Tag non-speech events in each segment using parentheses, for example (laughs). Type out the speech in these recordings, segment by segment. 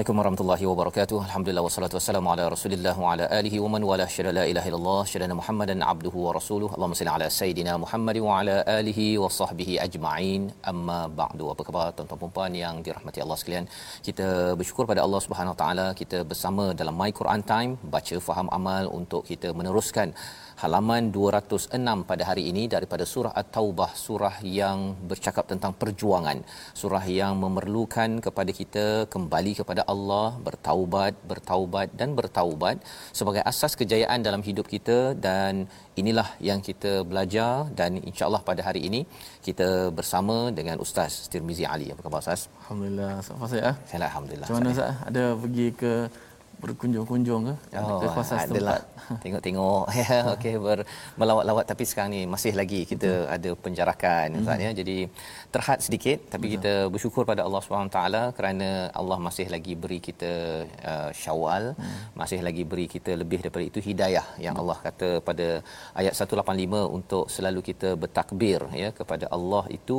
Assalamualaikum warahmatullahi wabarakatuh. Alhamdulillah wassalatu wassalamu ala Rasulillah wa ala alihi wa man wala syada la ilaha illallah syada Muhammadan abduhu wa rasuluhu. Allahumma salli ala sayidina Muhammad wa ala alihi wa sahbihi ajma'in. Amma ba'du. Apa khabar tuan-tuan dan puan yang dirahmati Allah sekalian? Kita bersyukur pada Allah Subhanahu wa taala kita bersama dalam My Quran Time baca faham amal untuk kita meneruskan halaman 206 pada hari ini daripada surah At-Taubah surah yang bercakap tentang perjuangan surah yang memerlukan kepada kita kembali kepada Allah bertaubat bertaubat dan bertaubat sebagai asas kejayaan dalam hidup kita dan inilah yang kita belajar dan insyaallah pada hari ini kita bersama dengan Ustaz Tirmizi Ali apa khabar Ustaz Alhamdulillah. Sama saya. Saya alhamdulillah Macam mana Ustaz? Ada pergi ke berkunjung-kunjung ke? Oh, ke kawasan setempat? (laughs) tengok-tengok (laughs) ya okey ber, melawat-lawat tapi sekarang ni masih lagi kita Betul. ada penjarakan hmm. Ustaz ya jadi terhad sedikit tapi Betul. kita bersyukur pada Allah Subhanahu taala kerana Allah masih lagi beri kita uh, Syawal hmm. masih lagi beri kita lebih daripada itu hidayah yang Allah kata pada ayat 185 untuk selalu kita bertakbir ya kepada Allah itu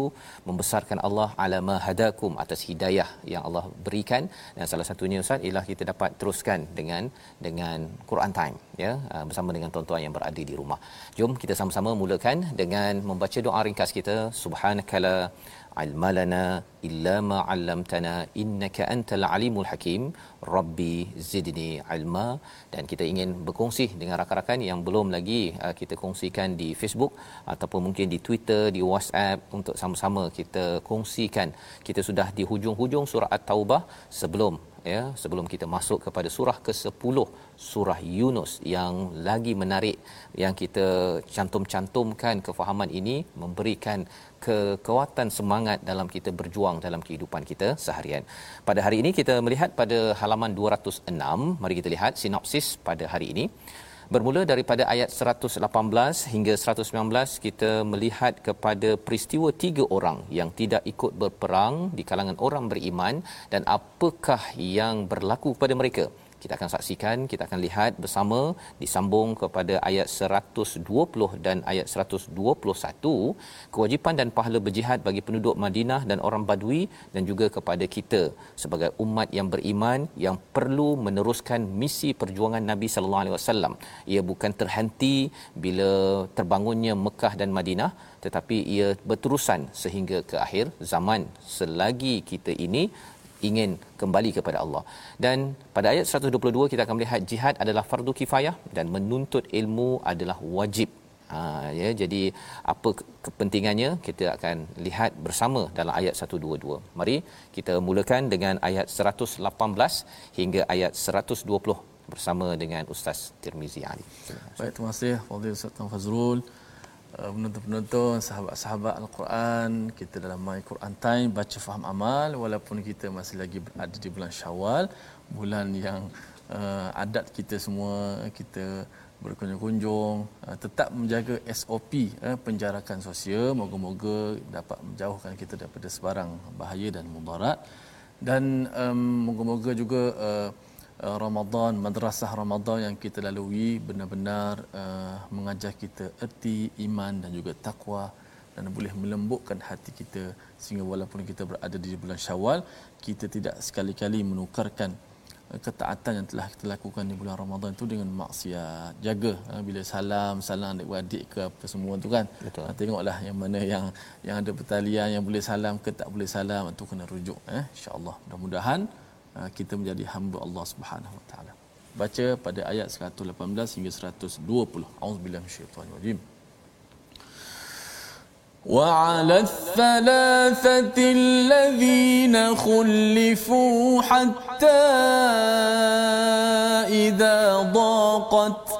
membesarkan Allah alama hadakum atas hidayah yang Allah berikan dan salah satunya Ustaz ialah kita dapat teruskan dengan dengan Quran Time ya uh, bersama dengan tuan-tuan yang berada di rumah. Jom kita sama-sama mulakan dengan membaca doa ringkas kita. Subhanakala ilmalana illa ma 'allamtana innaka antal alimul hakim. Rabbi zidni ilma. Dan kita ingin berkongsi dengan rakan-rakan yang belum lagi uh, kita kongsikan di Facebook ataupun mungkin di Twitter di WhatsApp untuk sama-sama kita kongsikan. Kita sudah di hujung-hujung surah at-taubah sebelum ya sebelum kita masuk kepada surah ke-10 surah Yunus yang lagi menarik yang kita cantum-cantumkan kefahaman ini memberikan kekuatan semangat dalam kita berjuang dalam kehidupan kita seharian. Pada hari ini kita melihat pada halaman 206, mari kita lihat sinopsis pada hari ini. Bermula daripada ayat 118 hingga 119 kita melihat kepada peristiwa tiga orang yang tidak ikut berperang di kalangan orang beriman dan apakah yang berlaku kepada mereka kita akan saksikan kita akan lihat bersama disambung kepada ayat 120 dan ayat 121 kewajipan dan pahala berjihad bagi penduduk Madinah dan orang Badui dan juga kepada kita. Sebagai umat yang beriman yang perlu meneruskan misi perjuangan Nabi sallallahu alaihi wasallam. Ia bukan terhenti bila terbangunnya Mekah dan Madinah tetapi ia berterusan sehingga ke akhir zaman. Selagi kita ini ingin kembali kepada Allah. Dan pada ayat 122 kita akan melihat jihad adalah fardu kifayah dan menuntut ilmu adalah wajib. Ha, ya, jadi apa kepentingannya kita akan lihat bersama dalam ayat 122. Mari kita mulakan dengan ayat 118 hingga ayat 120 bersama dengan Ustaz Tirmizi Ali. Baik, terima kasih Fadil Ustaz Fazrul. Uh, penonton-penonton, sahabat-sahabat Al-Quran, kita dalam My Quran Time baca faham amal walaupun kita masih lagi berada di bulan Syawal, bulan yang uh, adat kita semua kita berkunjung-kunjung uh, tetap menjaga SOP uh, penjarakan sosial moga-moga dapat menjauhkan kita daripada sebarang bahaya dan mudarat. Dan um, moga-moga juga uh, uh, Ramadan madrasah Ramadan yang kita lalui benar-benar uh, mengajar kita erti iman dan juga takwa dan boleh melembutkan hati kita sehingga walaupun kita berada di bulan Syawal kita tidak sekali-kali menukarkan ketaatan yang telah kita lakukan di bulan Ramadan itu dengan maksiat. Jaga bila salam, salam adik-adik ke apa semua tu kan. Betul. Ha, tengoklah yang mana yang yang ada pertalian yang boleh salam ke tak boleh salam itu kena rujuk eh insya-Allah. Mudah-mudahan ha, kita menjadi hamba Allah Subhanahu Wa Taala. Baca pada ayat 118 hingga 120. Auzubillahi minasyaitanir rajim. وعلى الثلاثة الذين خلفوا حتى إذا ضاقت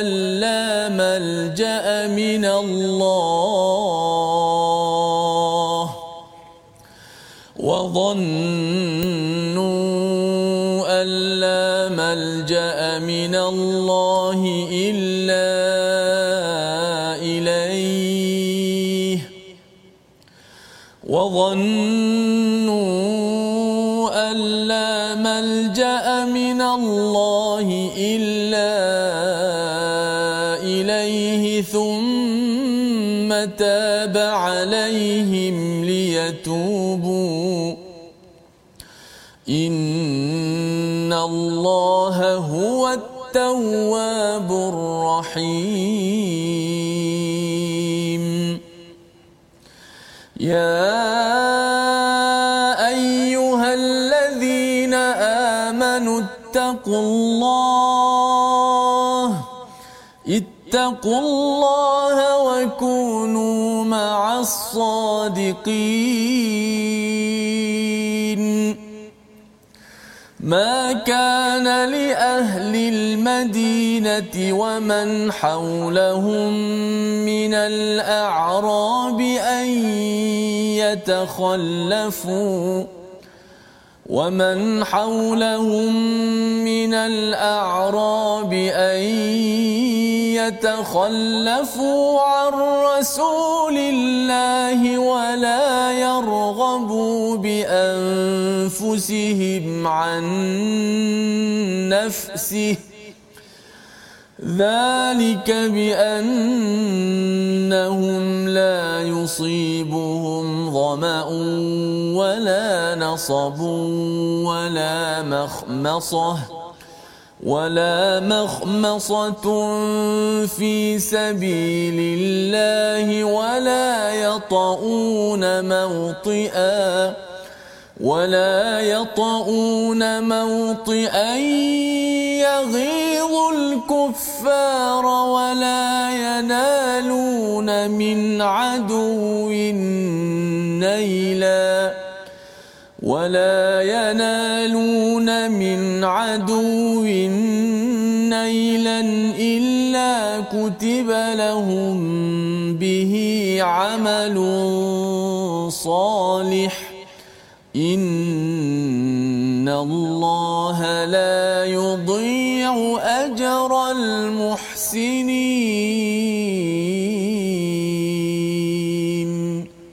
أن لا ملجأ من الله وظنوا أن لا ملجأ من الله إلا إليه وظنوا أن لا ملجأ من الله إلا إليه تاب عليهم ليتوبوا. إن الله هو التواب الرحيم. يا أيها الذين آمنوا اتقوا الله. اتقوا الله وكونوا الصادقين. ما كان لأهل المدينة ومن حولهم من الأعراب أن يتخلفوا. ومن حولهم من الأعراب أن يتخلفوا عن رسول الله ولا يرغبوا بأنفسهم عن نفسه ذلك بأنهم لا يصيبهم ظمأ ولا نصب ولا مخمصة ولا مخمصة في سبيل الله ولا يطؤون موطئا ولا يطؤون موطئا يغيظ الكفار ولا ينالون من عدو نيلا ولا ينالون من عدو نيلا إلا كتب لهم به عمل صالح. إن الله لا يضيع أجر المحسنين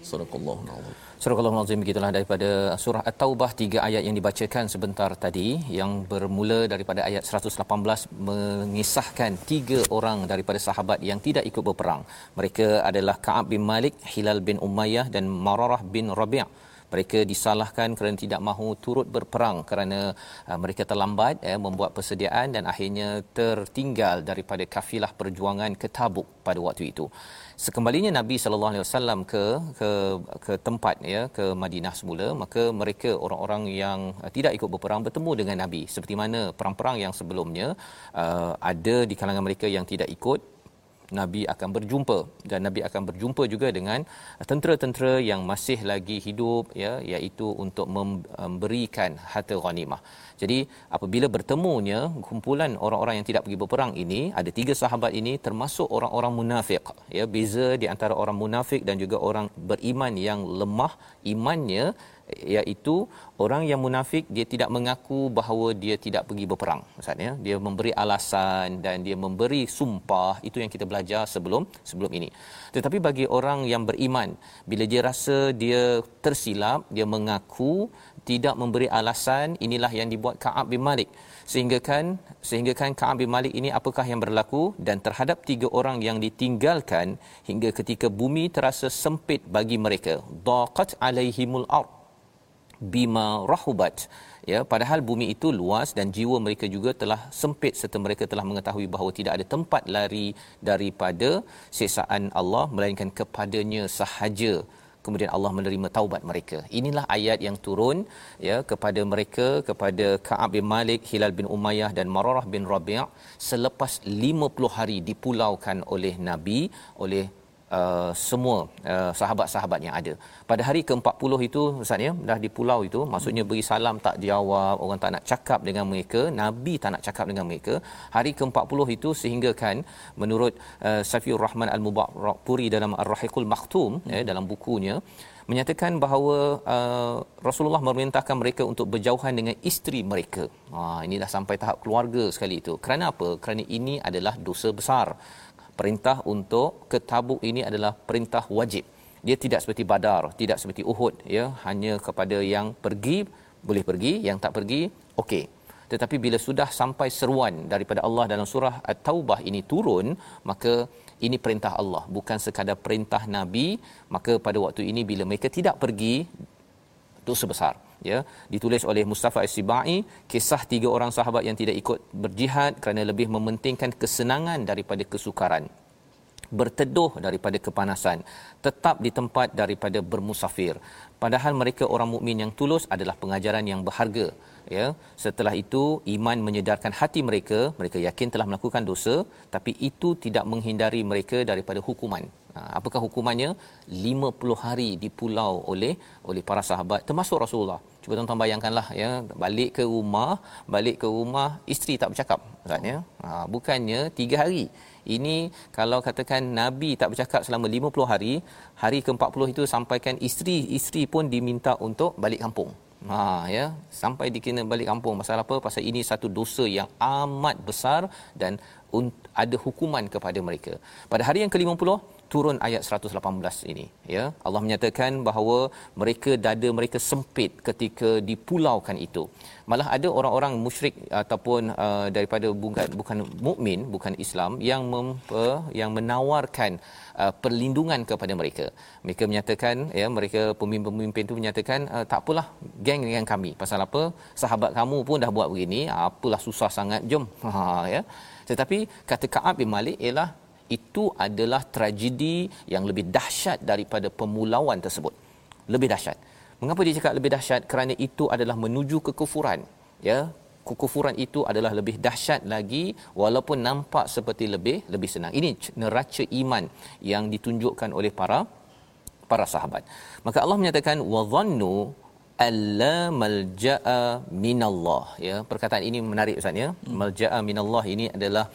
صدق الله العظيم Surah Al-Azim begitulah daripada surah At-Taubah tiga ayat yang dibacakan sebentar tadi yang bermula daripada ayat 118 mengisahkan tiga orang daripada sahabat yang tidak ikut berperang. Mereka adalah Ka'ab bin Malik, Hilal bin Umayyah dan Mararah bin Rabi'. mereka disalahkan kerana tidak mahu turut berperang kerana uh, mereka terlambat ya membuat persediaan dan akhirnya tertinggal daripada kafilah perjuangan ke Tabuk pada waktu itu. Sekembalinya Nabi sallallahu alaihi wasallam ke ke ke tempat ya ke Madinah semula maka mereka orang-orang yang uh, tidak ikut berperang bertemu dengan Nabi. Seperti mana perang-perang yang sebelumnya uh, ada di kalangan mereka yang tidak ikut Nabi akan berjumpa dan Nabi akan berjumpa juga dengan tentera-tentera yang masih lagi hidup ya iaitu untuk memberikan harta ghanimah. Jadi apabila bertemunya kumpulan orang-orang yang tidak pergi berperang ini ada tiga sahabat ini termasuk orang-orang munafik ya beza di antara orang munafik dan juga orang beriman yang lemah imannya iaitu orang yang munafik dia tidak mengaku bahawa dia tidak pergi berperang maksudnya dia memberi alasan dan dia memberi sumpah itu yang kita belajar sebelum sebelum ini. Tetapi bagi orang yang beriman bila dia rasa dia tersilap dia mengaku tidak memberi alasan inilah yang dibuat Ka'ab bin Malik. Sehingga kan sehingga kan Ka'ab bin Malik ini apakah yang berlaku? Dan terhadap tiga orang yang ditinggalkan hingga ketika bumi terasa sempit bagi mereka daqat alaihimul ard bima rahubat ya padahal bumi itu luas dan jiwa mereka juga telah sempit serta mereka telah mengetahui bahawa tidak ada tempat lari daripada siksaan Allah melainkan kepadanya sahaja kemudian Allah menerima taubat mereka. Inilah ayat yang turun ya kepada mereka kepada Ka'ab bin Malik, Hilal bin Umayyah dan Mararah bin Rabi' selepas 50 hari dipulaukan oleh Nabi oleh uh, semua uh, sahabat-sahabat yang ada. Pada hari ke-40 itu Ustaz ya, dah di pulau itu, maksudnya beri salam tak jawab, orang tak nak cakap dengan mereka, Nabi tak nak cakap dengan mereka. Hari ke-40 itu sehingga kan menurut uh, Safiur Rahman Al-Mubarakpuri dalam Ar-Rahiqul Maktum hmm. ya, dalam bukunya menyatakan bahawa uh, Rasulullah memerintahkan mereka untuk berjauhan dengan isteri mereka. Ha ini dah sampai tahap keluarga sekali itu. Kerana apa? Kerana ini adalah dosa besar perintah untuk ke Tabuk ini adalah perintah wajib. Dia tidak seperti Badar, tidak seperti Uhud ya, hanya kepada yang pergi boleh pergi, yang tak pergi okey. Tetapi bila sudah sampai seruan daripada Allah dalam surah At-Taubah ini turun, maka ini perintah Allah, bukan sekadar perintah Nabi, maka pada waktu ini bila mereka tidak pergi dosa besar ya ditulis oleh Mustafa As-Sibai kisah tiga orang sahabat yang tidak ikut berjihad kerana lebih mementingkan kesenangan daripada kesukaran. Berteduh daripada kepanasan tetap di tempat daripada bermusafir. Padahal mereka orang mukmin yang tulus adalah pengajaran yang berharga. Ya setelah itu iman menyedarkan hati mereka. Mereka yakin telah melakukan dosa tapi itu tidak menghindari mereka daripada hukuman. Ha, apakah hukumannya? 50 hari di pulau oleh oleh para sahabat termasuk Rasulullah cuba tuan-tuan bayangkanlah ya. Balik ke rumah balik ke rumah isteri tak bercakap maksudnya ha, bukannya 3 hari. Ini kalau katakan nabi tak bercakap selama 50 hari hari ke-40 itu sampaikan isteri isteri pun diminta untuk balik kampung. Ha ya. Sampai dikena balik kampung. Pasal apa? Pasal ini satu dosa yang amat besar dan ada hukuman kepada mereka. Pada hari yang ke-50 turun ayat 118 ini ya. Allah menyatakan bahawa mereka dada mereka sempit ketika dipulaukan itu. Malah ada orang-orang musyrik ataupun uh, daripada bukan bukan mukmin bukan Islam yang mem, uh, yang menawarkan uh, perlindungan kepada mereka. Mereka menyatakan ya mereka pemimpin-pemimpin itu menyatakan uh, tak apalah geng dengan kami. Pasal apa? Sahabat kamu pun dah buat begini apalah susah sangat jom. (laughs) Ha ya. Tetapi kata Ka'ab bin Malik ialah itu adalah tragedi yang lebih dahsyat daripada pemulauan tersebut. Lebih dahsyat. Mengapa dia cakap lebih dahsyat? Kerana itu adalah menuju kekufuran. Ya, kekufuran itu adalah lebih dahsyat lagi walaupun nampak seperti lebih lebih senang. Ini neraca iman yang ditunjukkan oleh para para sahabat. Maka Allah menyatakan wa dhannu alla malja'a minallah ya perkataan ini menarik ustaz ya hmm. malja'a minallah ini adalah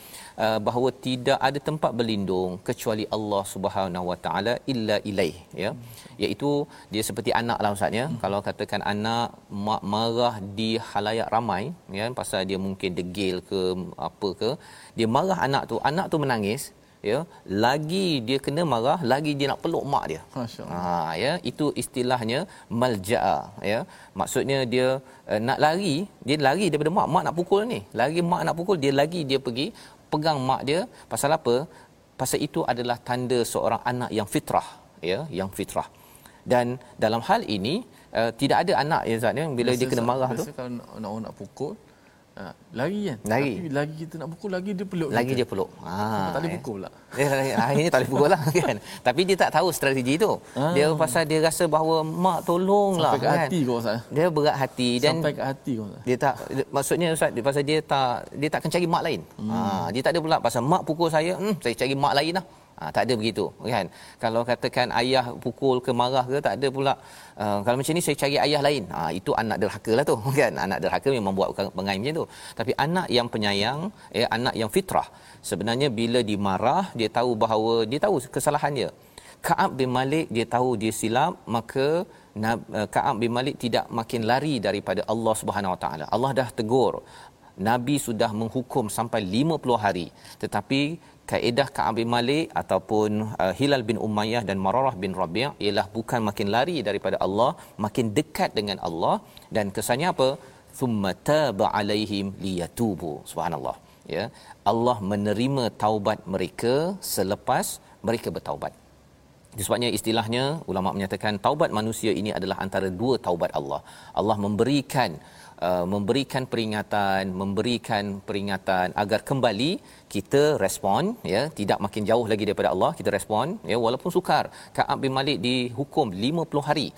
uh, bahawa tidak ada tempat berlindung kecuali Allah Subhanahu wa taala illa ilaih ya hmm. iaitu dia seperti anak lah ustaz ya hmm. kalau katakan anak mak marah di halayak ramai ya pasal dia mungkin degil ke apa ke dia marah anak tu anak tu menangis ya lagi dia kena marah lagi dia nak peluk mak dia. Ha ya itu istilahnya malja'a ya. Maksudnya dia uh, nak lari dia lari daripada mak. Mak nak pukul ni. Lagi mak nak pukul dia lagi dia pergi pegang mak dia. Pasal apa? Pasal itu adalah tanda seorang anak yang fitrah ya yang fitrah. Dan dalam hal ini uh, tidak ada anak ya Ustaz ya bila biasa, dia kena marah biasa tu. kalau nak, nak pukul ha, lari kan Lari. tapi lagi kita nak pukul lagi dia peluk lagi kita. dia peluk ha tak boleh ya. pukul pula (laughs) dia akhirnya tak boleh pukul lah (laughs) kan tapi dia tak tahu strategi tu Ah. dia pasal dia rasa bahawa mak tolonglah sampai ke kan hati kau Ustaz dia berat hati dan sampai ke hati kau Ustaz dia tak maksudnya ustaz dia pasal dia tak dia takkan cari mak lain. Hmm. Ha dia tak ada pula pasal mak pukul saya, hmm saya cari mak lain lah. Ha, tak ada begitu kan kalau katakan ayah pukul ke marah ke tak ada pula uh, kalau macam ni saya cari ayah lain ha, itu anak derhaka lah tu (laughs) kan anak derhaka memang buat pengai macam tu tapi anak yang penyayang eh anak yang fitrah sebenarnya bila dimarah dia tahu bahawa dia tahu kesalahan dia Ka'ab bin Malik dia tahu dia silap maka uh, Ka'ab bin Malik tidak makin lari daripada Allah Subhanahu Wa Taala. Allah dah tegur. Nabi sudah menghukum sampai 50 hari. Tetapi kaedah Ka'ab bin Malik ataupun uh, Hilal bin Umayyah dan Mararah bin Rabi' ialah bukan makin lari daripada Allah, makin dekat dengan Allah dan kesannya apa? Thumma taba alaihim liyatubu. Subhanallah. Ya. Allah menerima taubat mereka selepas mereka bertaubat. Sebabnya istilahnya ulama menyatakan taubat manusia ini adalah antara dua taubat Allah. Allah memberikan uh, memberikan peringatan, memberikan peringatan agar kembali kita respon ya, tidak makin jauh lagi daripada Allah, kita respon ya walaupun sukar. Ka'ab bin Malik dihukum 50 hari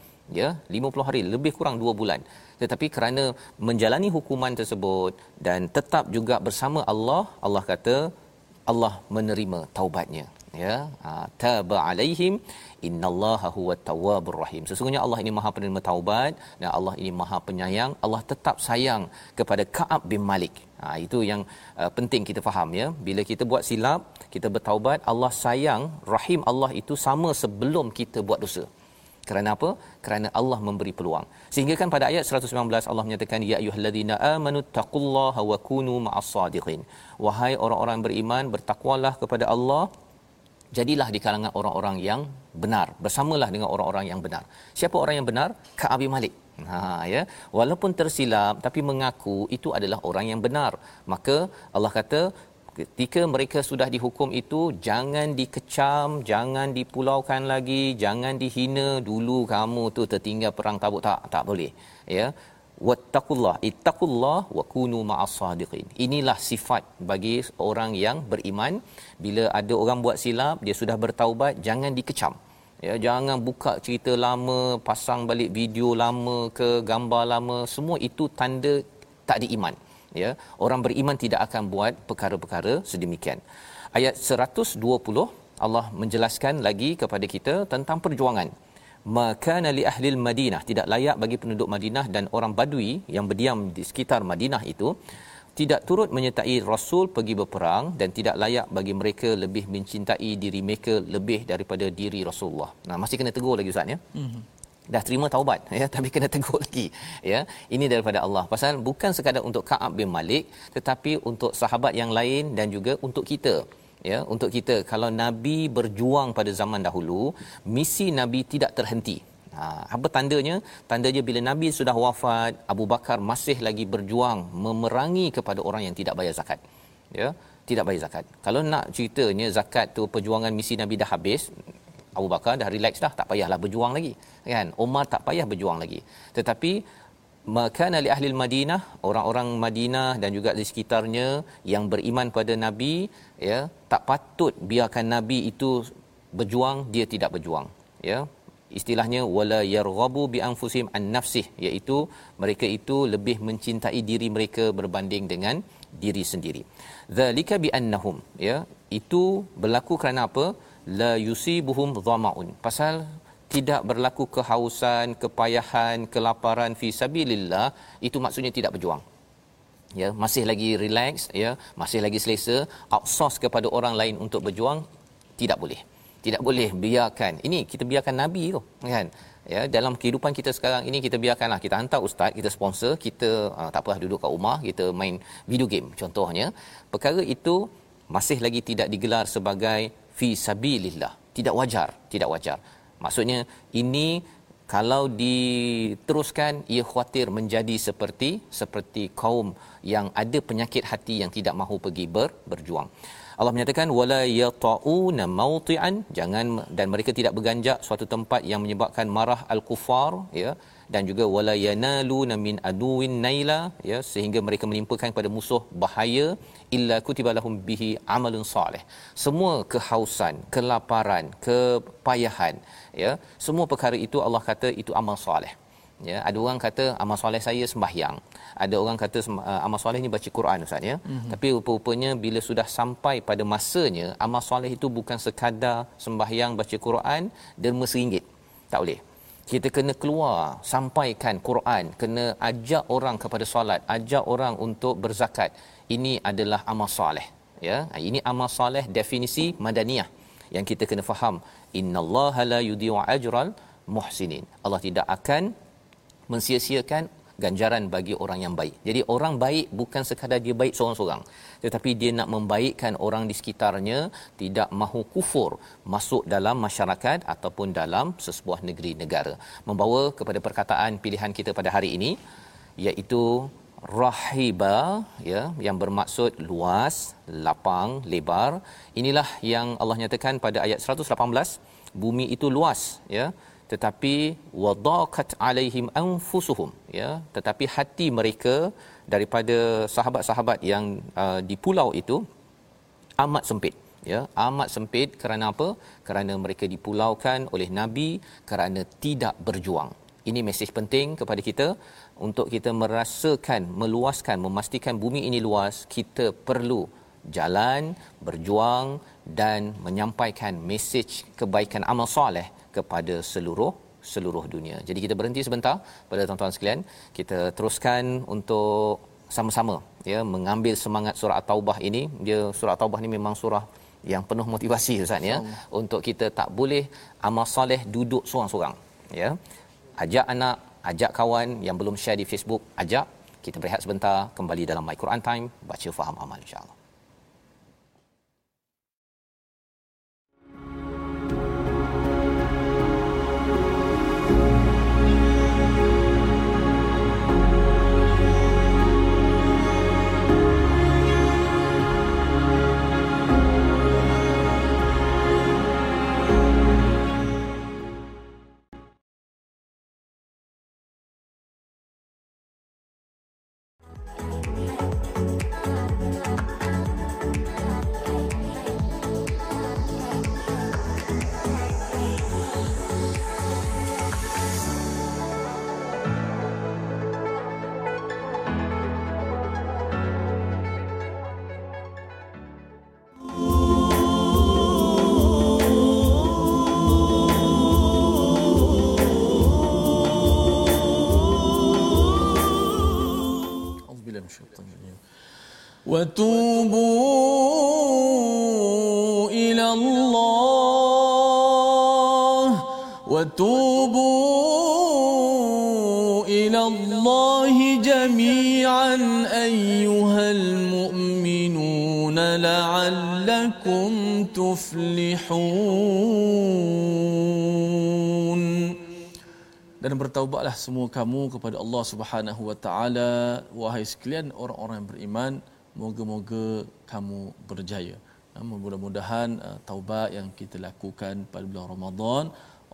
ya 50 hari lebih kurang 2 bulan tetapi kerana menjalani hukuman tersebut dan tetap juga bersama Allah Allah kata Allah menerima taubatnya ya ha, taba alaihim innallaha huwat tawwabur rahim sesungguhnya Allah ini maha penerima taubat dan Allah ini maha penyayang Allah tetap sayang kepada Ka'ab bin Malik ha, itu yang uh, penting kita faham ya bila kita buat silap kita bertaubat Allah sayang rahim Allah itu sama sebelum kita buat dosa kerana apa? Kerana Allah memberi peluang. Sehingga kan pada ayat 119 Allah menyatakan ya ayyuhallazina amanu taqullaha wa kunu ma'as sadiqin. Wahai orang-orang beriman, bertakwalah kepada Allah jadilah di kalangan orang-orang yang benar. Bersamalah dengan orang-orang yang benar. Siapa orang yang benar? Ka'ab bin Malik. Ha ya. Walaupun tersilap tapi mengaku itu adalah orang yang benar. Maka Allah kata ketika mereka sudah dihukum itu jangan dikecam jangan dipulaukan lagi jangan dihina. Dulu kamu tu tertinggal perang tabuk. Tak tak boleh. Ya wattaqullah ittaqullah wa kunu ma'as sadiqin. Inilah sifat bagi orang yang beriman. Bila ada orang buat silap dia sudah bertaubat jangan dikecam. Ya jangan buka cerita lama pasang balik video lama ke gambar lama. Semua itu tanda tak ada iman. Ya orang beriman tidak akan buat perkara-perkara sedemikian. Ayat 120 Allah menjelaskan lagi kepada kita tentang perjuangan makana li ahli Madinah tidak layak bagi penduduk Madinah dan orang Badui yang berdiam di sekitar Madinah itu tidak turut menyertai Rasul pergi berperang dan tidak layak bagi mereka lebih mencintai diri mereka lebih daripada diri Rasulullah. Nah, masih kena tegur lagi Ustaz ya. Mm-hmm. Dah terima taubat (laughs) ya tapi kena tegur lagi ya. Ini daripada Allah. Pasal bukan sekadar untuk Ka'ab bin Malik tetapi untuk sahabat yang lain dan juga untuk kita ya untuk kita kalau nabi berjuang pada zaman dahulu misi nabi tidak terhenti. Ha apa tandanya? Tandanya bila nabi sudah wafat Abu Bakar masih lagi berjuang memerangi kepada orang yang tidak bayar zakat ya tidak bayar zakat. Kalau nak ceritanya zakat tu perjuangan misi nabi dah habis Abu Bakar dah relax dah tak payahlah berjuang lagi kan? Umar tak payah berjuang lagi. Tetapi makana li ahli Madinah orang-orang Madinah dan juga di sekitarnya yang beriman pada nabi ya tak patut biarkan nabi itu berjuang dia tidak berjuang ya. Istilahnya wala yarghabu bi anfusihim an nafsih iaitu mereka itu lebih mencintai diri mereka berbanding dengan diri sendiri. Zalika bi annahum ya itu berlaku kerana apa? La yusibuhum dhamaun. Pasal tidak berlaku kehausan, kepayahan, kelaparan fi sabilillah, itu maksudnya tidak berjuang. Ya, masih lagi relax, ya, masih lagi selesa, outsource kepada orang lain untuk berjuang tidak boleh. Tidak boleh biarkan. Ini kita biarkan nabi tu, kan? Ya, dalam kehidupan kita sekarang ini kita biarkanlah kita hantar ustaz, kita sponsor, kita uh, tak apa duduk kat rumah, kita main video game contohnya. Perkara itu masih lagi tidak digelar sebagai fi sabilillah. Tidak wajar, tidak wajar. Maksudnya ini kalau diteruskan ia khawatir menjadi seperti seperti kaum yang ada penyakit hati yang tidak mahu pergi ber, berjuang. Allah menyatakan wala yata'una mawti'an jangan dan mereka tidak berganjak suatu tempat yang menyebabkan marah al-kufar ya dan juga wala yanaluna min aduwin naila ya sehingga mereka menimpakan kepada musuh bahaya illa kutiba lahum bihi amalun soleh semua kehausan kelaparan kepayahan ya semua perkara itu Allah kata itu amal soleh ya ada orang kata amal soleh saya sembahyang. Ada orang kata uh, amal soleh ni baca Quran ustaz ya. Mm-hmm. tapi rupa-rupanya bila sudah sampai pada masanya amal soleh itu bukan sekadar sembahyang baca Quran derma seringgit. Tak boleh kita kena keluar sampaikan Quran. Kena ajak orang kepada solat ajak orang untuk berzakat. Ini adalah amal soleh ya. Ini amal soleh definisi madaniyah yang kita kena faham. Innallaha la yudhi'u ajral muhsinin. Allah tidak akan mensia-siakan ganjaran bagi orang yang baik. Jadi orang baik bukan sekadar dia baik seorang-seorang tetapi dia nak membaikkan orang di sekitarnya tidak mahu kufur masuk dalam masyarakat ataupun dalam sesebuah negeri negara. Membawa kepada perkataan pilihan kita pada hari ini iaitu rahiba ya yang bermaksud luas, lapang, lebar. Inilah yang Allah nyatakan pada ayat 118 bumi itu luas ya tetapi wadaqat alaihim anfusuhum ya. Tetapi hati mereka daripada sahabat-sahabat yang uh, di pulau itu amat sempit ya. Amat sempit kerana apa? Kerana mereka dipulaukan oleh nabi kerana tidak berjuang. Ini mesej penting kepada kita untuk kita merasakan meluaskan memastikan bumi ini luas. Kita perlu jalan berjuang dan menyampaikan mesej kebaikan amal soleh kepada seluruh seluruh dunia. Jadi kita berhenti sebentar pada tuan-tuan sekalian. Kita teruskan untuk sama-sama ya mengambil semangat surah At-Taubah ini. Dia surah At-Taubah ni memang surah yang penuh motivasi Ustaz ya untuk kita tak boleh amal soleh duduk seorang-seorang ya. Ajak anak, ajak kawan yang belum share di Facebook, ajak kita berehat sebentar kembali dalam My Quran Time baca faham amal insya-Allah. وتوبوا إلى الله وتوبوا إلى الله جميعا أيها المؤمنون لعلكم تفلحون dan bertaubatlah semua kamu kepada Allah Subhanahu wa taala wahai sekalian orang-orang yang beriman moga-moga kamu berjaya. Ha, mudah-mudahan uh, taubat yang kita lakukan pada bulan Ramadan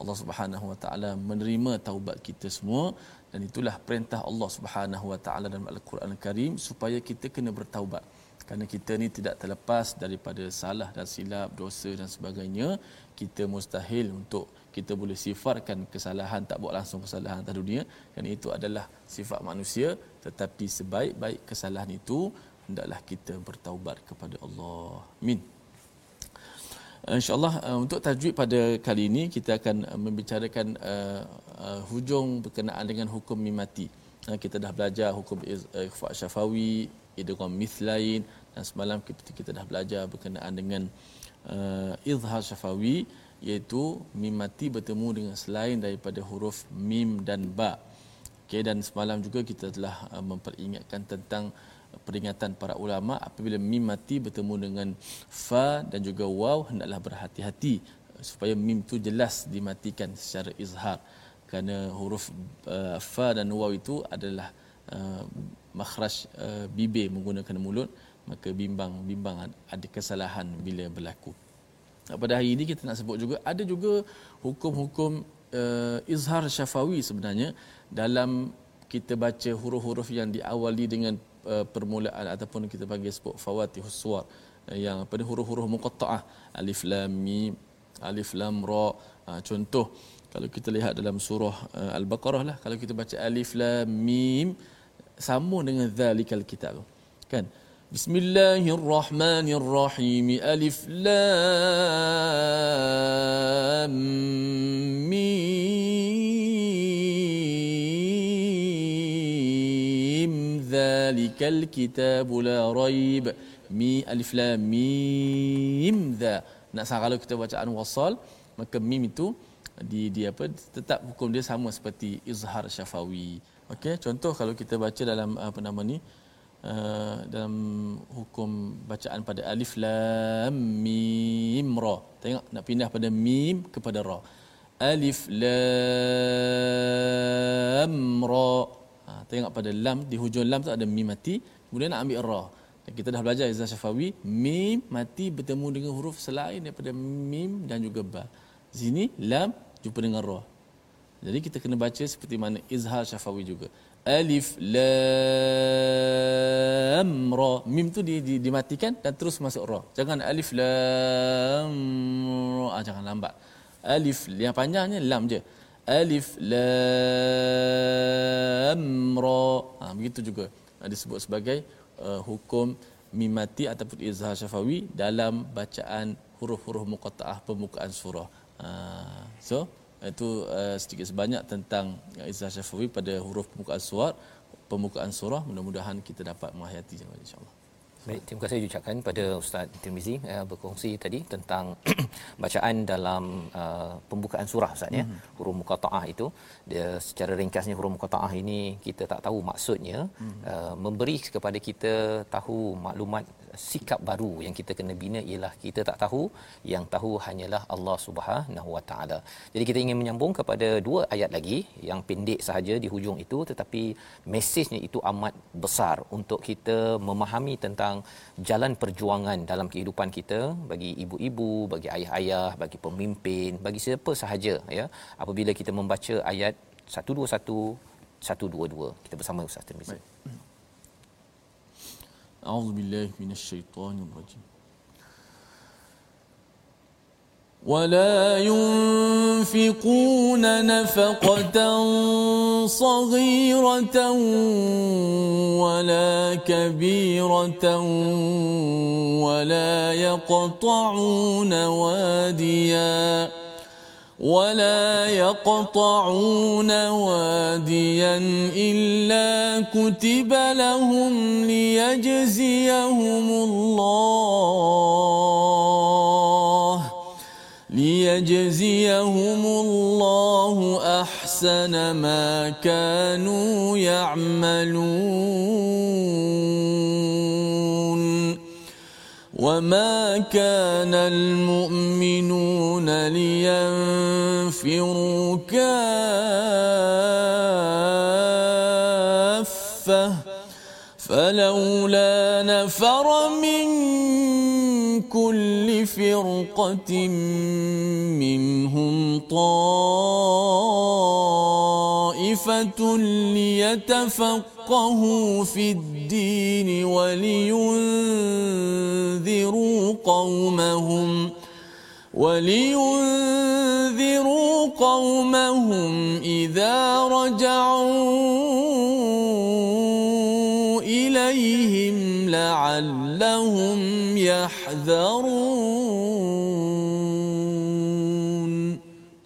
Allah Subhanahu Wa Taala menerima taubat kita semua dan itulah perintah Allah Subhanahu Wa Taala dalam Al-Quran Al-Karim supaya kita kena bertaubat. Kerana kita ni tidak terlepas daripada salah dan silap, dosa dan sebagainya, kita mustahil untuk kita boleh sifarkan kesalahan tak buat langsung kesalahan atas dunia dan itu adalah sifat manusia tetapi sebaik-baik kesalahan itu hendaklah kita bertaubat kepada Allah. Amin. InsyaAllah uh, untuk tajwid pada kali ini kita akan uh, membicarakan uh, uh, hujung berkenaan dengan hukum mimati. Uh, kita dah belajar hukum ikhfa syafawi, idgham mithlain dan semalam kita, kita dah belajar berkenaan dengan uh, izhar syafawi iaitu mimati bertemu dengan selain daripada huruf mim dan ba. Okay, dan semalam juga kita telah uh, memperingatkan tentang peringatan para ulama apabila mim mati bertemu dengan fa dan juga waw hendaklah berhati-hati supaya mim tu jelas dimatikan secara izhar. Kerana huruf uh, fa dan waw itu adalah uh, makhraj uh, bibir menggunakan mulut maka bimbang bimbang ada kesalahan bila berlaku. Pada hari ini kita nak sebut juga ada juga hukum-hukum uh, izhar syafawi sebenarnya. Dalam kita baca huruf-huruf yang diawali dengan uh, permulaan ataupun kita panggil sebut fawatihus suwar uh, yang pada huruf-huruf muqatta'ah alif lam mim alif lam ra uh, contoh. Kalau kita lihat dalam surah al-baqarah lah kalau kita baca alif lam mim sama dengan zalikal kitab kan? Bismillahirrahmanirrahim Alif Lam Mim Zalikal kitab la raib Mi Alif Lam Mim Za Nak kalau kita bacaan wasal Maka mim itu di, di apa tetap hukum dia sama seperti izhar syafawi. Okey contoh kalau kita baca dalam apa nama ni uh, dalam hukum bacaan pada alif lam mim ra. Tengok nak pindah pada mim kepada ra. Alif lam ra tengok pada lam di hujung lam tu ada mim mati kemudian nak ambil ra. Kita dah belajar izah syafawi mim mati bertemu dengan huruf selain daripada mim dan juga ba. Sini lam jumpa dengan ra. Jadi kita kena baca seperti mana izhar syafawi juga. Alif lam ra. Mim tu di, di, dimatikan dan terus masuk ra. Jangan alif lam ra. Ah, jangan lambat. Alif yang panjangnya lam je alif lam ra. Ha, begitu juga. Ha, disebut sebagai uh, hukum mim mati ataupun izhar syafawi dalam bacaan huruf-huruf muqattaah pembukaan surah. Ha, so itu uh, sedikit sebanyak tentang Izzah Syafi'i pada huruf pembukaan surah pembukaan surah. Mudah-mudahan kita dapat menghayati insya-Allah Baik, terima kasih ucapkan pada Ustaz Tirmizi uh, berkongsi tadi tentang (clears throat) bacaan dalam uh, pembukaan surah Ustaz ya. Mm-hmm. Huruf muqattaah itu dia secara ringkasnya huruf muqattaah ini kita tak tahu maksudnya mm-hmm. uh, memberi kepada kita tahu maklumat sikap baru yang kita kena bina ialah kita tak tahu yang tahu hanyalah Allah Subhanahu Wa Taala. Jadi kita ingin menyambung kepada dua ayat lagi yang pendek sahaja di hujung itu tetapi mesejnya itu amat besar untuk kita memahami tentang tentang jalan perjuangan dalam kehidupan kita bagi ibu-ibu, bagi ayah-ayah, bagi pemimpin, bagi siapa sahaja ya. Apabila kita membaca ayat 121 122 kita bersama Ustaz Tirmizi. A'udzu billahi. ولا ينفقون نفقة صغيرة ولا كبيرة ولا يقطعون وادياً ولا يقطعون واديا إلا كتب لهم ليجزيهم الله. ليجزيهم الله أحسن ما كانوا يعملون وما كان المؤمنون لينفروا كافة فلولا نفر من كل فرقة منهم طائفة ليتفقهوا في الدين ولينذروا قومهم ولينذروا قومهم إذا رجعوا إليهم لعلهم يحذرون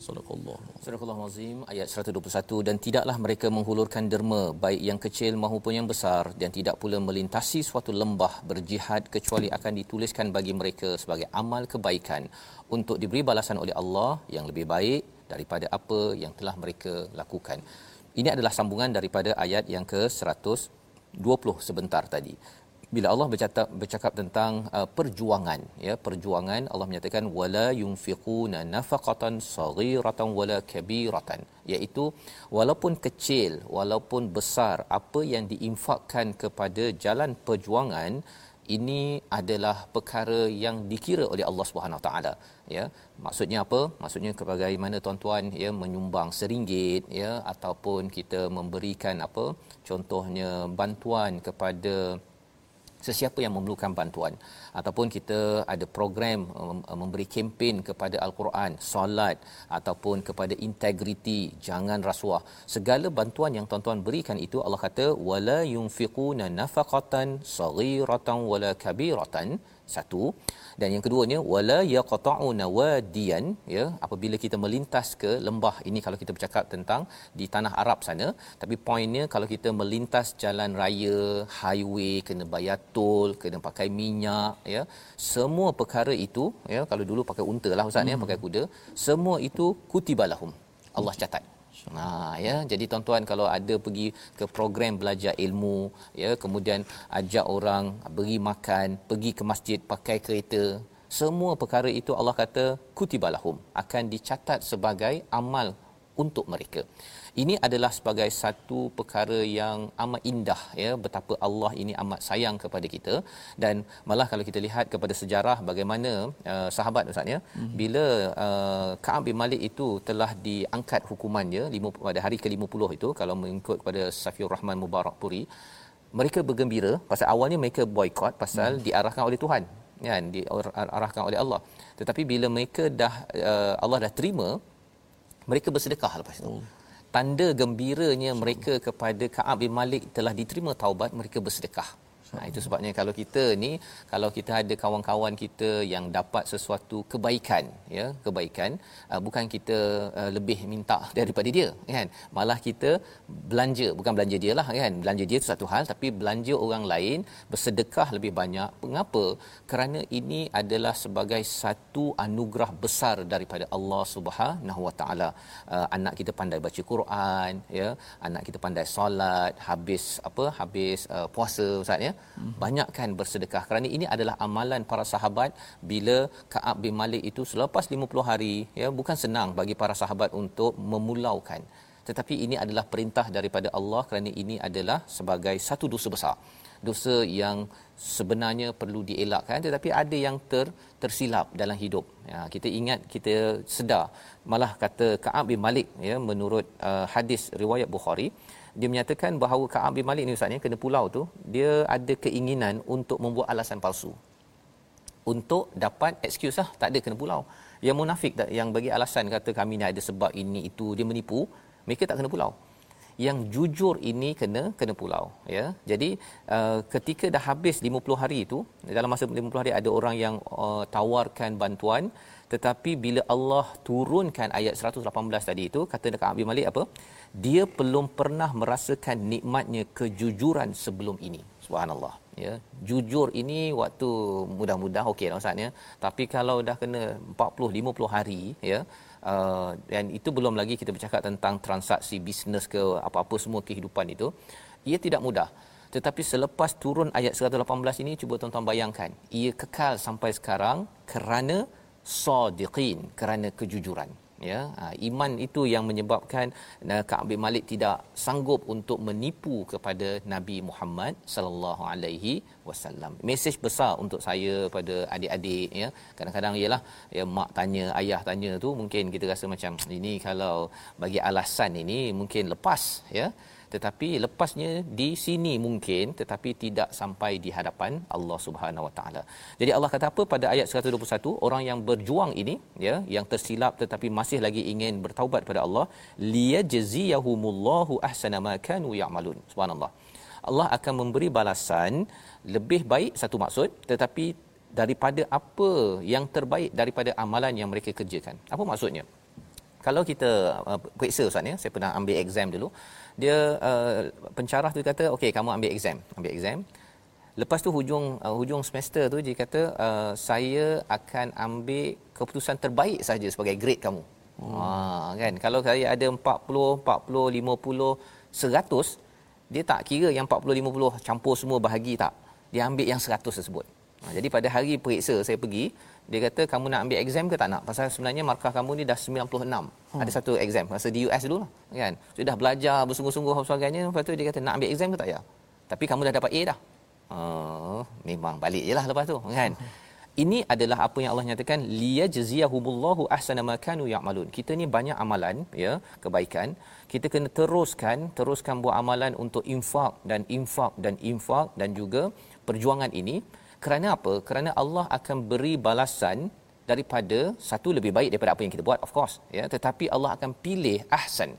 صدق الله Surah Al-Azim ayat 121 dan tidaklah mereka menghulurkan derma baik yang kecil maupun yang besar dan tidak pula melintasi suatu lembah berjihad kecuali akan dituliskan bagi mereka sebagai amal kebaikan untuk diberi balasan oleh Allah yang lebih baik daripada apa yang telah mereka lakukan. Ini adalah sambungan daripada ayat yang ke-120 sebentar tadi. Bila Allah bercakap bercakap tentang uh, perjuangan ya perjuangan Allah menyatakan wala yunfiquna nafaqatan saghiratan wala kabiratan. Iaitu walaupun kecil walaupun besar apa yang diinfakkan kepada jalan perjuangan ini adalah perkara yang dikira oleh Allah Subhanahu taala ya. Maksudnya apa? Maksudnya bagaimana tuan-tuan ya menyumbang seringgit ya ataupun kita memberikan apa? Contohnya bantuan kepada sesiapa yang memerlukan bantuan. Ataupun kita ada program um, memberi kempen kepada al-Quran, solat ataupun kepada integriti, jangan rasuah. Segala bantuan yang tuan-tuan berikan itu Allah kata wala yunfiquna nafaqatan saghiratan wala kabiratan satu. Dan yang keduanya wala yaqta'una wadiyan ya apabila kita melintas ke lembah. Ini kalau kita bercakap tentang di tanah Arab sana. Tapi poinnya kalau kita melintas jalan raya highway kena bayar tol kena pakai minyak ya semua perkara itu ya kalau dulu pakai unta lah ustaz ya, hmm. ya pakai kuda semua itu kutibalahum. Allah catat Ha ya. Jadi tuan-tuan kalau ada pergi ke program belajar ilmu ya kemudian ajak orang beri makan pergi ke masjid pakai kereta semua perkara itu Allah kata kutibalahum. Akan dicatat sebagai amal untuk mereka ini adalah sebagai satu perkara yang amat indah ya. Betapa Allah ini amat sayang kepada kita. Dan malah kalau kita lihat kepada sejarah bagaimana uh, sahabat ustaz ya. Hmm. bila uh, Ka'ab bin Malik itu telah diangkat hukumannya pada hari ke-50 itu kalau mengikut kepada Safiur Rahman Mubarak Puri mereka bergembira. Pasal awalnya mereka boykot pasal hmm. diarahkan oleh Tuhan kan diarahkan oleh Allah. Tetapi bila mereka dah uh, Allah dah terima mereka bersedekah lepas itu. Hmm tanda gembiranya mereka kepada Ka'ab bin Malik telah diterima taubat mereka bersedekah Nah, itu sebabnya kalau kita ni kalau kita ada kawan-kawan kita yang dapat sesuatu kebaikan ya kebaikan uh, bukan kita uh, lebih minta (laughs) daripada dia kan? Malah kita belanja bukan belanja dia lah kan? Belanja dia itu satu hal tapi belanja orang lain bersedekah lebih banyak. Mengapa? Kerana ini adalah sebagai satu anugerah besar daripada Allah Subhanahu Wa Taala. Uh, anak kita pandai baca Quran ya anak kita pandai solat habis apa habis uh, puasa ustaz ya hmm. banyakkan bersedekah. Kerana ini adalah amalan para sahabat bila Ka'ab bin Malik itu selepas 50 hari ya bukan senang bagi para sahabat untuk memulaukan. Tetapi ini adalah perintah daripada Allah kerana ini adalah sebagai satu dosa besar. Dosa yang sebenarnya perlu dielakkan tetapi ada yang ter tersilap dalam hidup. Ya kita ingat kita sedar malah kata Ka'ab bin Malik ya menurut uh, hadis riwayat Bukhari dia menyatakan bahawa Ka'ab bin Malik ni ustaznya kena pulau tu dia ada keinginan untuk membuat alasan palsu. Untuk dapat excuse lah tak ada kena pulau. Yang munafik tak yang bagi alasan kata kami ni ada sebab ini itu dia menipu mereka tak kena pulau. Yang jujur ini kena kena pulau ya. Jadi uh, ketika dah habis 50 hari itu dalam masa 50 hari ada orang yang uh, tawarkan bantuan tetapi bila Allah turunkan ayat 118 tadi itu kata dekat Abi Malik apa dia belum pernah merasakan nikmatnya kejujuran sebelum ini. Subhanallah ya. Jujur ini waktu mudah-mudah okey lah ustaz ya. Tapi kalau dah kena 40 50 hari ya uh, dan itu belum lagi kita bercakap tentang transaksi bisnes ke apa-apa semua kehidupan itu ia tidak mudah. Tetapi selepas turun ayat 118 ini cuba tuan-tuan bayangkan ia kekal sampai sekarang kerana sadiqin kerana kejujuran ya ha, iman itu yang menyebabkan uh, Ka'ab bin Malik tidak sanggup untuk menipu kepada Nabi Muhammad sallallahu alaihi wasallam. Mesej besar untuk saya pada adik-adik ya. Kadang-kadang ialah ya mak tanya ayah tanya tu mungkin kita rasa macam ini kalau bagi alasan ini mungkin lepas ya tetapi lepasnya di sini mungkin tetapi tidak sampai di hadapan Allah Subhanahu Wa Taala. Jadi Allah kata apa pada ayat 121 orang yang berjuang ini ya yang tersilap tetapi masih lagi ingin bertaubat pada Allah liyajziyahumullahu ahsana ma kanu ya'malun. Subhanallah. Allah akan memberi balasan lebih baik satu maksud tetapi daripada apa yang terbaik daripada amalan yang mereka kerjakan. Apa maksudnya? Kalau kita uh, periksa Ustaz ya, saya pernah ambil exam dulu dia uh, pencarah tu kata okey kamu ambil exam ambil exam. Lepas tu hujung uh, hujung semester tu dia kata uh, saya akan ambil keputusan terbaik saja sebagai grade kamu. Hmm. ha kan? Kalau saya ada 40 40 50 100 dia tak kira yang 40 50 campur semua bahagi tak? Dia ambil yang 100 tersebut. Ha, jadi pada hari periksa saya pergi dia kata kamu nak ambil exam ke tak nak? Pasal sebenarnya markah kamu ni dah 96 hmm. ada satu exam masa di US dulu lah kan? Sudah belajar bersungguh-sungguh dan sebagainya lepas tu dia kata nak ambil exam ke tak ya? Tapi kamu dah dapat A dah. Uh, memang balik jelah lepas tu kan? Ini adalah apa yang Allah nyatakan liyajziyahumullahu ahsana ma kanu ya'malun. Kita ni banyak amalan ya kebaikan. Kita kena teruskan teruskan buat amalan untuk infak dan infak dan infak dan juga perjuangan ini kerana apa kerana Allah akan beri balasan daripada satu lebih baik daripada apa yang kita buat of course ya tetapi Allah akan pilih ahsan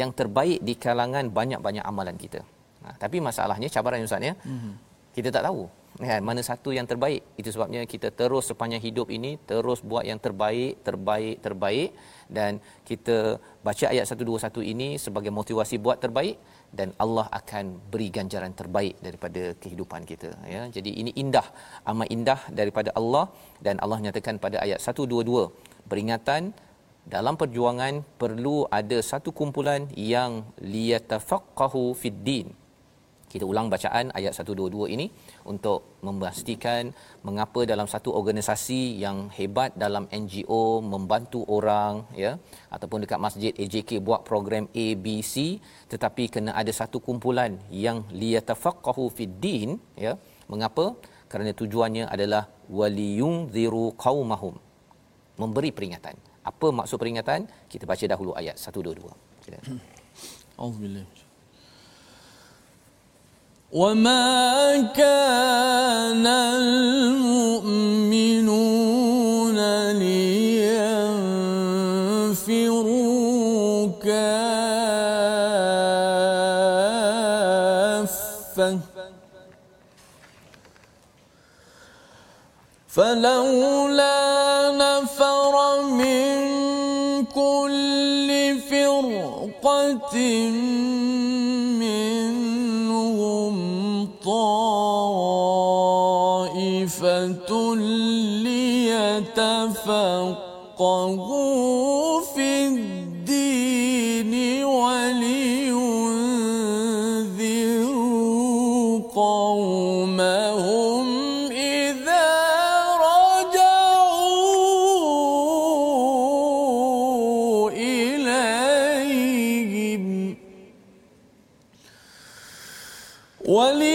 yang terbaik di kalangan banyak-banyak amalan kita. Ha, tapi masalahnya cabaran Ustaz ya. Mm-hmm. Kita tak tahu kan mana satu yang terbaik. Itu sebabnya kita terus sepanjang hidup ini terus buat yang terbaik, terbaik, terbaik dan kita baca ayat 121 ini sebagai motivasi buat terbaik dan Allah akan beri ganjaran terbaik daripada kehidupan kita ya. Jadi ini indah, amat indah daripada Allah dan Allah nyatakan pada ayat 122 peringatan dalam perjuangan perlu ada satu kumpulan yang liyatafaqahu fid din. Kita ulang bacaan ayat 122 ini untuk memastikan mengapa dalam satu organisasi yang hebat dalam NGO membantu orang ya ataupun dekat masjid AJK buat program ABC tetapi kena ada satu kumpulan yang liyatafaqahu fid din ya. Mengapa? Kerana tujuannya adalah waliyunziru qaumahum. Memberi peringatan apa maksud peringatan? Kita baca dahulu ayat 122. Sila. Auzubillah. وما كان المؤمنون لينفروا كافة فلولا نفر من كل فرقة ليتفقهوا في الدين ولينذروا قومهم إذا رجعوا إليهم. ولينذروا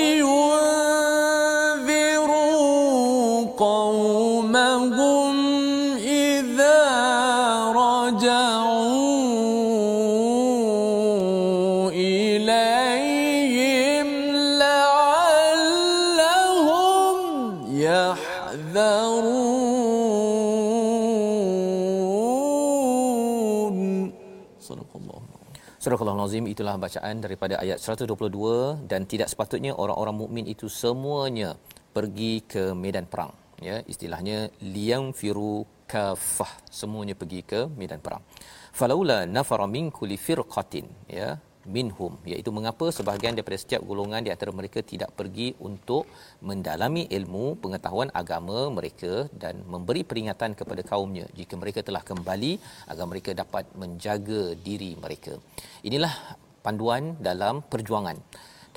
itulah bacaan daripada ayat 122 dan tidak sepatutnya orang-orang mukmin itu semuanya pergi ke medan perang. Ya istilahnya liyam firu kafah. Semuanya pergi ke medan perang. Falaula nafara min kulli firqatin. Ya minhum iaitu mengapa sebahagian daripada setiap golongan di antara mereka tidak pergi untuk mendalami ilmu pengetahuan agama mereka dan memberi peringatan kepada kaumnya jika mereka telah kembali agar mereka dapat menjaga diri mereka. Inilah panduan dalam perjuangan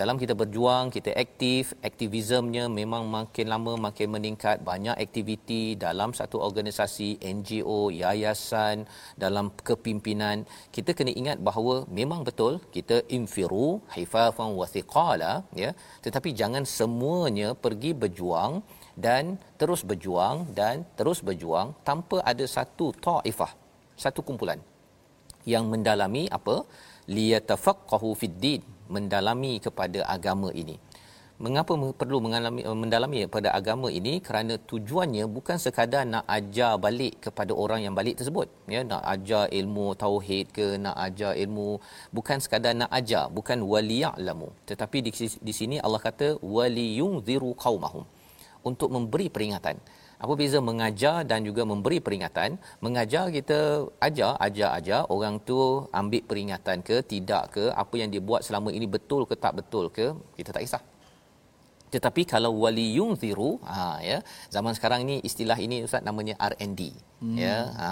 dalam kita berjuang kita aktif aktivismenya memang makin lama makin meningkat. Banyak aktiviti dalam satu organisasi NGO yayasan dalam kepimpinan. Kita kena ingat bahawa memang betul kita infiru hifafan wa thiqala ya. Tetapi jangan semuanya pergi berjuang dan terus berjuang dan terus berjuang tanpa ada satu taifah satu kumpulan yang mendalami apa? Liyatafaqahu fid din mendalami kepada agama ini. Mengapa perlu mengalami mendalami pada agama ini? Kerana tujuannya bukan sekadar nak ajar balik kepada orang yang balik tersebut, ya, nak ajar ilmu tauhid ke, nak ajar ilmu bukan sekadar nak ajar, bukan waliya'lamu. Tetapi di, di sini Allah kata waliyunziru qaumahum untuk memberi peringatan. Apa beza mengajar dan juga memberi peringatan? Mengajar kita ajar, ajar, ajar. Orang tu ambil peringatan ke, tidak ke, apa yang dia buat selama ini betul ke tak betul ke, kita tak kisah. Tetapi kalau wali yunziru, ha ya, zaman sekarang ni istilah ini ustaz namanya R&D. Hmm. Ya, ha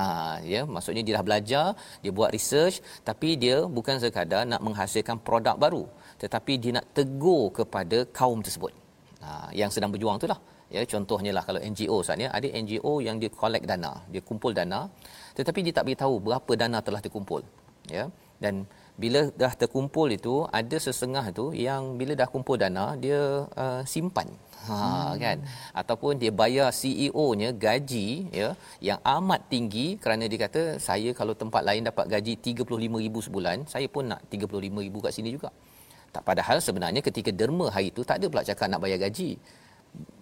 ya, maksudnya dia dah belajar, dia buat research tapi dia bukan sekadar nak menghasilkan produk baru, tetapi dia nak tegur kepada kaum tersebut. Ha yang sedang berjuang itulah. Ya, contohnya lah kalau NGO ustaz ya, ada NGO yang dia collect dana, dia kumpul dana, tetapi dia tak beritahu berapa dana telah dikumpul. Ya. Dan bila dah terkumpul itu ada sesengah itu yang bila dah kumpul dana dia uh, simpan ha hmm. kan ataupun dia bayar CEO-nya gaji ya yang amat tinggi kerana dia kata saya kalau tempat lain dapat gaji 35000 sebulan saya pun nak 35000 kat sini juga tak padahal sebenarnya ketika derma hari itu tak ada pula cakap nak bayar gaji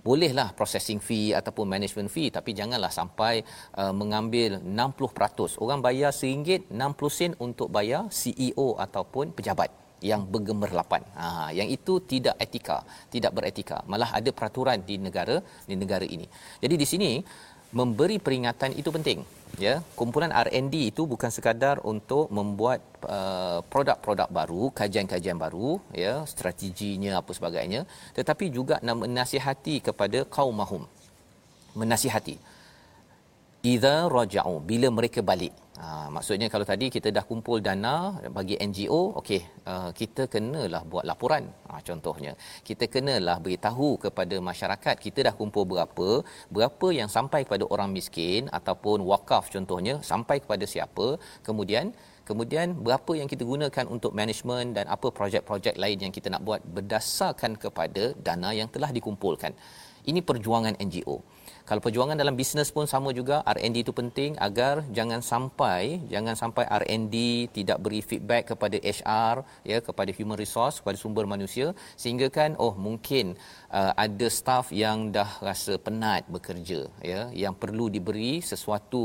bolehlah processing fee ataupun management fee tapi janganlah sampai uh, mengambil 60%. Orang bayar RM1 60 sen untuk bayar CEO ataupun pejabat yang bergemerlapan. Ha yang itu tidak etika, tidak beretika. Malah ada peraturan di negara di negara ini. Jadi di sini memberi peringatan itu penting ya. Kumpulan R&D itu bukan sekadar untuk membuat uh, produk-produk baru kajian-kajian baru ya strateginya apa sebagainya tetapi juga nak menasihati kepada kaum mahum. Menasihati. Idza raja'u bila mereka balik ha, maksudnya kalau tadi kita dah kumpul dana bagi NGO okey uh, kita kenalah buat laporan. Ha, contohnya kita kenalah beritahu kepada masyarakat kita dah kumpul berapa berapa yang sampai kepada orang miskin ataupun wakaf contohnya sampai kepada siapa kemudian kemudian berapa yang kita gunakan untuk management dan apa projek-projek lain yang kita nak buat berdasarkan kepada dana yang telah dikumpulkan. Ini perjuangan NGO kalau perjuangan dalam bisnes pun sama juga. R&D itu penting agar jangan sampai jangan sampai R&D tidak beri feedback kepada HR ya kepada human resource kepada sumber manusia. Sehingga kan oh mungkin uh, ada staff yang dah rasa penat bekerja ya yang perlu diberi sesuatu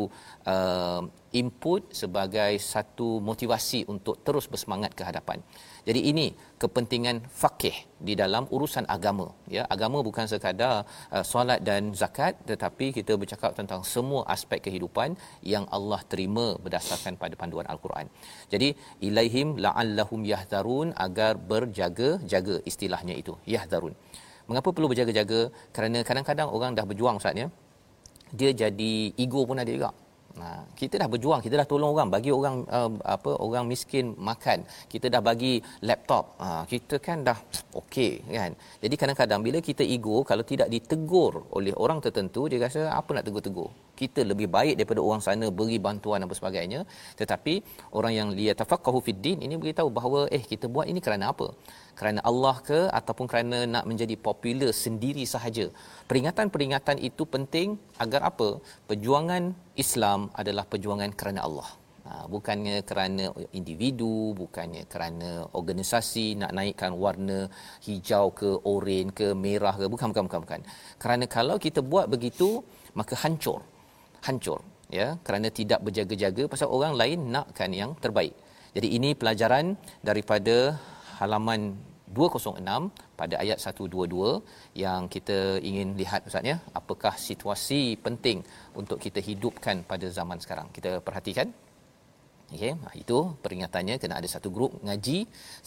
uh, input sebagai satu motivasi untuk terus bersemangat ke hadapan. Jadi ini kepentingan fakih di dalam urusan agama ya agama bukan sekadar uh, solat dan zakat tetapi kita bercakap tentang semua aspek kehidupan yang Allah terima berdasarkan pada panduan al-Quran. Jadi ilaihim la'allahum yahdharun agar berjaga-jaga istilahnya itu yahdharun. Mengapa perlu berjaga-jaga? Kerana kadang-kadang orang dah berjuang Ustaz ya. Dia jadi ego pun ada juga. Nah, kita dah berjuang, kita dah tolong orang, bagi orang uh, apa orang miskin makan. Kita dah bagi laptop. Uh, kita kan dah (tsk) okey kan. Jadi kadang-kadang bila kita ego kalau tidak ditegur oleh orang tertentu dia rasa apa nak tegur-tegur. Kita lebih baik daripada orang sana beri bantuan apa sebagainya. Tetapi orang yang liyatafaqahu fid din ini beritahu bahawa eh kita buat ini kerana apa? kerana Allah ke ataupun kerana nak menjadi popular sendiri sahaja. Peringatan-peringatan itu penting agar apa? Perjuangan Islam adalah perjuangan kerana Allah. Ha, bukannya kerana individu, bukannya kerana organisasi nak naikkan warna hijau ke oranye ke merah ke bukan bukan bukan bukan. Kerana kalau kita buat begitu maka hancur. Hancur ya kerana tidak berjaga-jaga pasal orang lain nakkan yang terbaik. Jadi ini pelajaran daripada halaman 206 pada ayat 122 yang kita ingin lihat ustaz ya. Apakah situasi penting untuk kita hidupkan pada zaman sekarang? Kita perhatikan. Okey itu peringatannya kena ada satu grup ngaji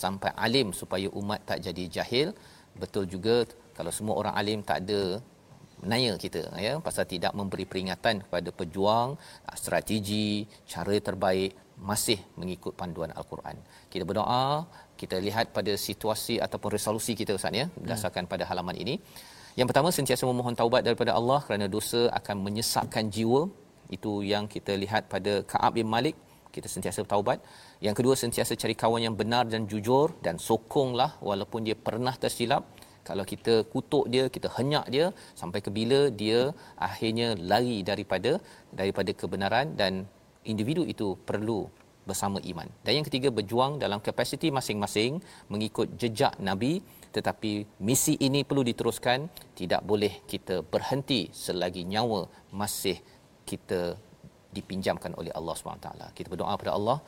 sampai alim supaya umat tak jadi jahil. Betul juga kalau semua orang alim tak ada naya kita ya pasal tidak memberi peringatan kepada pejuang strategi cara terbaik masih mengikut panduan al-Quran. Kita berdoa, kita lihat pada situasi ataupun resolusi kita Ustaz ya berdasarkan hmm. pada halaman ini. Yang pertama sentiasa memohon taubat daripada Allah kerana dosa akan menyesatkan jiwa. Itu yang kita lihat pada Ka'ab bin Malik, kita sentiasa bertaubat. Yang kedua sentiasa cari kawan yang benar dan jujur dan sokonglah walaupun dia pernah tersilap. Kalau kita kutuk dia, kita henyak dia sampai ke bila dia akhirnya lari daripada daripada kebenaran dan individu itu perlu bersama iman. Dan yang ketiga berjuang dalam kapasiti masing-masing mengikut jejak nabi tetapi misi ini perlu diteruskan tidak boleh kita berhenti selagi nyawa masih kita dipinjamkan oleh Allah SWT. Kita berdoa kepada Allah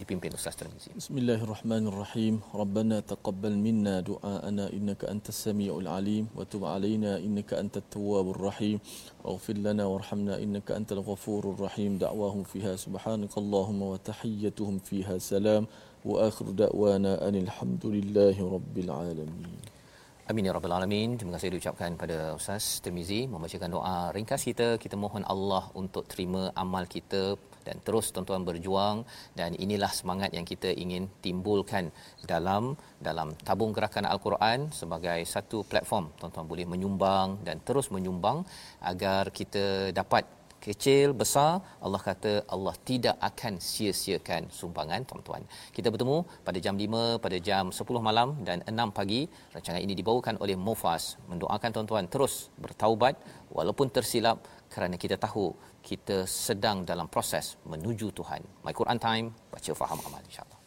dipimpin Ustaz Tirmizi. Bismillahirrahmanirrahim. Rabbana taqabbal minna du'aana innaka antas samiul alim wa tub alaina innaka antat tawwabur rahim. Waghfir lana warhamna innaka antal ghafurur rahim. Da'wahum fiha subhanakallahumma wa tahiyyatuhum fiha salam wa akhir da'wana anil hamdulillahi rabbil alamin. Amin ya rabbal alamin. Terima kasih diucapkan pada Ustaz Tirmizi membacakan doa ringkas kita. Kita mohon Allah untuk terima amal kita dan terus tuan-tuan berjuang dan inilah semangat yang kita ingin timbulkan dalam dalam tabung gerakan al-Quran sebagai satu platform tuan-tuan boleh menyumbang dan terus menyumbang agar kita dapat kecil besar Allah kata Allah tidak akan sia-siakan sumbangan tuan-tuan. Kita bertemu pada jam 5 pada jam 10 malam dan 6 pagi. Rancangan ini dibawakan oleh Mufas. Mendoakan tuan-tuan terus bertaubat walaupun tersilap kerana kita tahu kita sedang dalam proses menuju Tuhan. My Quran Time, baca faham amal insya-Allah.